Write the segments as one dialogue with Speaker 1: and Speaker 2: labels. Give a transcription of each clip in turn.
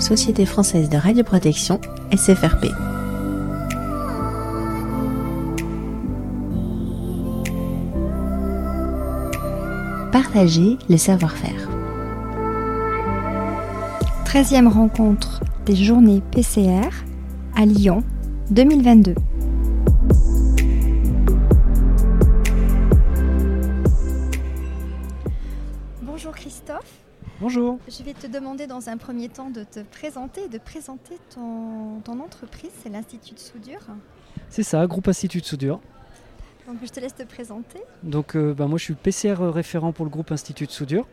Speaker 1: Société française de radioprotection, SFRP. Partager le savoir-faire.
Speaker 2: 13e rencontre des journées PCR à Lyon 2022. Bonjour. Je vais te demander dans un premier temps de te présenter et de présenter ton, ton entreprise, c'est l'Institut de soudure.
Speaker 3: C'est ça, groupe Institut de soudure.
Speaker 2: Donc je te laisse te présenter.
Speaker 3: Donc euh, bah, moi je suis PCR référent pour le groupe Institut de soudure.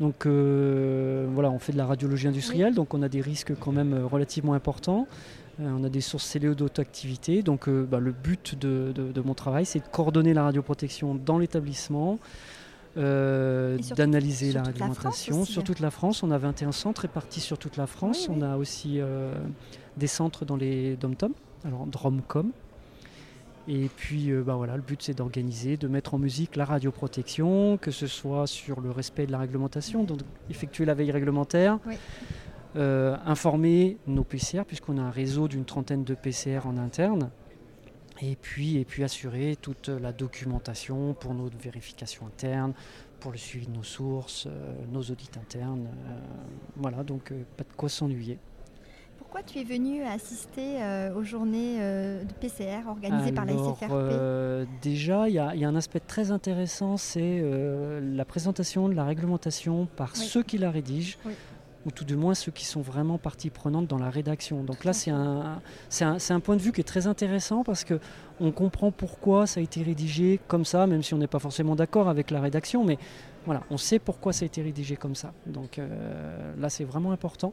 Speaker 3: Donc euh, voilà, on fait de la radiologie industrielle, donc on a des risques quand même euh, relativement importants. Euh, on a des sources scellées d'auto-activité. Donc euh, bah, le but de, de- de mon travail, c'est de coordonner la radioprotection dans l'établissement, euh, d'analyser la réglementation sur toute la France. On a 21 centres répartis sur toute la France.
Speaker 2: Oui,
Speaker 3: on
Speaker 2: oui.
Speaker 3: a aussi euh, des centres dans les dom-tom, alors Dromcom. Et puis euh, bah voilà, le but c'est d'organiser, de mettre en musique la radioprotection, que ce soit sur le respect de la réglementation, donc effectuer la veille réglementaire,
Speaker 2: Oui.
Speaker 3: informer nos PCR, puisqu'on a un réseau d'une trentaine de PCR en interne, et puis, et puis assurer toute la documentation pour nos vérifications internes, pour le suivi de nos sources, euh, nos audits internes. euh, voilà, donc euh, pas de quoi s'ennuyer.
Speaker 2: Pourquoi tu es venu assister aux journées de PCR organisées par la SFRP
Speaker 3: déjà, il y, a il y a un aspect très intéressant, c'est la présentation de la réglementation par
Speaker 2: Oui.
Speaker 3: ceux qui la rédigent,
Speaker 2: Oui.
Speaker 3: Ou tout du moins ceux qui sont vraiment partie prenante dans la rédaction. Donc là, c'est un, c'est un, c'est un point de vue qui est très intéressant parce que on comprend pourquoi ça a été rédigé comme ça, même si on n'est pas forcément d'accord avec la rédaction, mais voilà, on sait pourquoi ça a été rédigé comme ça. Donc euh, là, c'est vraiment important.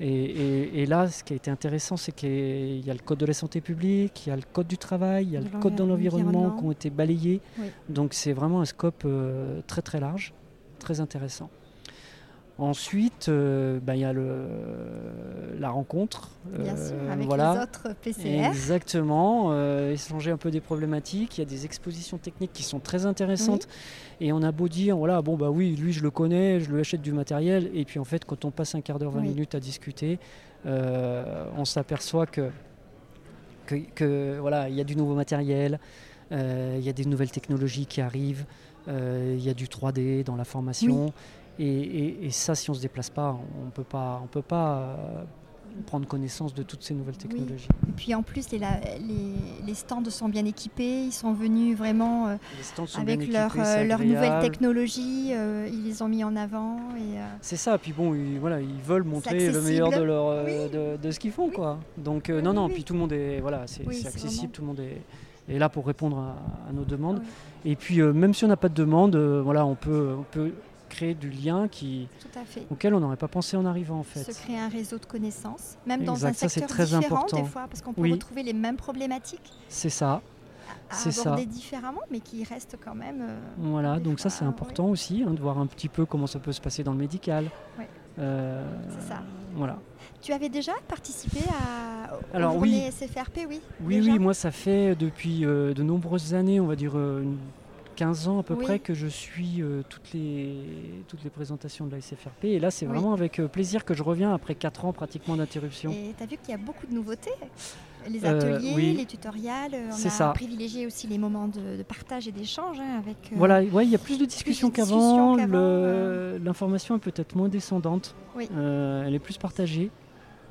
Speaker 3: Et, et- et là, ce qui a été intéressant, c'est qu'il y a le code de la santé publique, il y a le code du travail, il y a le code de l'environnement
Speaker 2: l'environnement.
Speaker 3: qui ont été balayés.
Speaker 2: Oui.
Speaker 3: Donc c'est vraiment un scope euh, très très large, très intéressant. Ensuite, euh, bah, il y a le, la rencontre.
Speaker 2: Bien
Speaker 3: euh,
Speaker 2: sûr, avec
Speaker 3: voilà.
Speaker 2: les autres PCR.
Speaker 3: Exactement, euh, échanger un peu des problématiques. Il y a des expositions techniques qui sont très intéressantes. Et on a beau dire, voilà, bon bah oui, lui je le connais, je lui achète du matériel. Et puis en fait, quand on passe un quart d'heure, 20
Speaker 2: Oui.
Speaker 3: minutes à discuter, euh, on s'aperçoit que, que, que, voilà, il y a du nouveau matériel, euh, il y a des nouvelles technologies qui arrivent, euh, il y a du 3D dans la formation. Et, et- et ça, si on ne se déplace pas, on peut pas, on peut pas euh, prendre connaissance de toutes ces nouvelles technologies.
Speaker 2: Et puis en plus, les, la- les, les stands sont bien équipés, ils sont venus vraiment euh,
Speaker 3: sont
Speaker 2: avec leur, euh, nouvelles
Speaker 3: agréable.
Speaker 2: technologies, euh, ils les ont mis en avant.
Speaker 3: C'est ça, puis bon, ils, voilà, ils veulent montrer le meilleur de, leur, de, de ce qu'ils font, quoi. Donc, non, non, puis tout le monde est, voilà, c'est accessible, tout le monde est, là pour répondre à, à nos demandes.
Speaker 2: Oui.
Speaker 3: Et puis, euh, même si on n'a pas de demande, euh, voilà, on peut, on peut créer du lien qui,
Speaker 2: tout à fait.
Speaker 3: auquel on n'aurait pas pensé en arrivant, en fait.
Speaker 2: Se créer un réseau de connaissances, même dans un
Speaker 3: ça,
Speaker 2: secteur
Speaker 3: très
Speaker 2: différent
Speaker 3: important.
Speaker 2: des fois, parce qu'on peut
Speaker 3: Oui.
Speaker 2: retrouver les mêmes problématiques
Speaker 3: C'est ça, C'est ça.
Speaker 2: différemment, mais qui restent quand même. euh,
Speaker 3: voilà, donc ça c'est important aussi, hein, de voir un petit peu comment ça peut se passer dans le médical.
Speaker 2: Ouais.
Speaker 3: Euh,
Speaker 2: C'est ça.
Speaker 3: Voilà.
Speaker 2: Tu avais déjà participé à
Speaker 3: Alors, oui.
Speaker 2: SFRP, oui
Speaker 3: Oui,
Speaker 2: déjà
Speaker 3: oui, moi ça fait depuis euh, de nombreuses années, on va dire une 15 ans à peu
Speaker 2: Oui.
Speaker 3: près, que je suis euh, toutes, les, toutes les présentations de la SFRP. Et là, c'est
Speaker 2: Oui.
Speaker 3: vraiment avec euh, plaisir que je reviens après 4 ans pratiquement d'interruption.
Speaker 2: Et tu as vu qu'il y a beaucoup de nouveautés Les
Speaker 3: Euh,
Speaker 2: ateliers,
Speaker 3: oui.
Speaker 2: les tutoriels, on a
Speaker 3: ça.
Speaker 2: privilégié aussi les moments de, de partage et d'échange hein, avec. euh,
Speaker 3: Voilà, ouais, il y a plus de discussions qu'avant. L'information est peut-être moins descendante.
Speaker 2: Oui.
Speaker 3: Elle est plus partagée.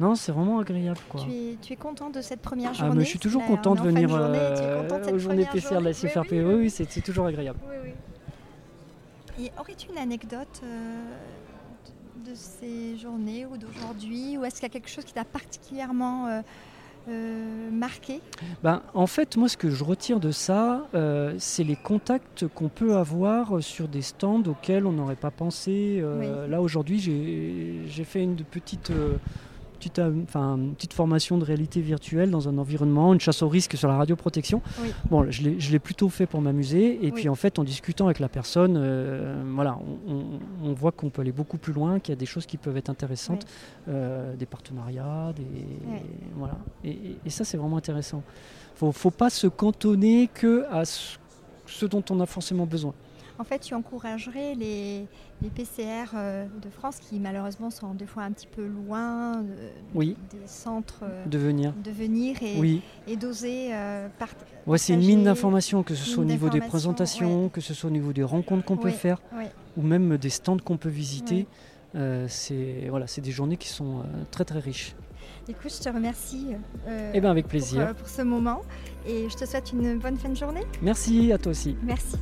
Speaker 3: Non, c'est vraiment agréable. Quoi.
Speaker 2: Tu es, tu es content de cette première
Speaker 3: Ah,
Speaker 2: journée?
Speaker 3: mais je suis toujours content
Speaker 2: on
Speaker 3: de venir
Speaker 2: journée,
Speaker 3: euh,
Speaker 2: de
Speaker 3: aux journées PCR de la SFRP.
Speaker 2: Oui,
Speaker 3: Oui,
Speaker 2: oui,
Speaker 3: oui, c'est toujours agréable.
Speaker 2: oui, oui. Et aurais-tu une anecdote euh, de, ces journées ou d'aujourd'hui Ou est-ce qu'il y a quelque chose qui t'a particulièrement euh, marqué?
Speaker 3: Ben, en fait, moi, ce que je retire de ça, c'est les contacts qu'on peut avoir sur des stands auxquels on n'aurait pas pensé. Là, aujourd'hui, j'ai fait une petite, petite, euh, enfin, une petite formation de réalité virtuelle dans un environnement, une chasse au risque sur la radioprotection.
Speaker 2: Oui.
Speaker 3: Bon, je l'ai plutôt fait pour m'amuser. Et
Speaker 2: Oui.
Speaker 3: puis, en fait, en discutant avec la personne, euh, voilà, on, voit qu'on peut aller beaucoup plus loin, qu'il y a des choses qui peuvent être intéressantes, euh, des partenariats, des, voilà. Et, et- et ça, c'est vraiment intéressant. Faut, faut pas se cantonner que à ce, ce dont on a forcément besoin.
Speaker 2: En fait, tu encouragerais les, les PCR euh, de France qui malheureusement sont des fois un petit peu loin de-
Speaker 3: Oui.
Speaker 2: des centres euh,
Speaker 3: De venir.
Speaker 2: de venir et,
Speaker 3: Oui,
Speaker 2: et d'oser euh,
Speaker 3: ouais, c'est une mine d'informations, que ce soit au niveau des présentations, que ce soit au niveau des rencontres qu'on peut faire, ou même des stands qu'on peut visiter. Euh, c'est voilà, c'est des journées qui sont euh, très très riches.
Speaker 2: Écoute, je te remercie euh,
Speaker 3: Eh bien avec plaisir.
Speaker 2: euh, pour ce moment et je te souhaite une bonne fin de journée.
Speaker 3: Merci à toi aussi.
Speaker 2: Merci.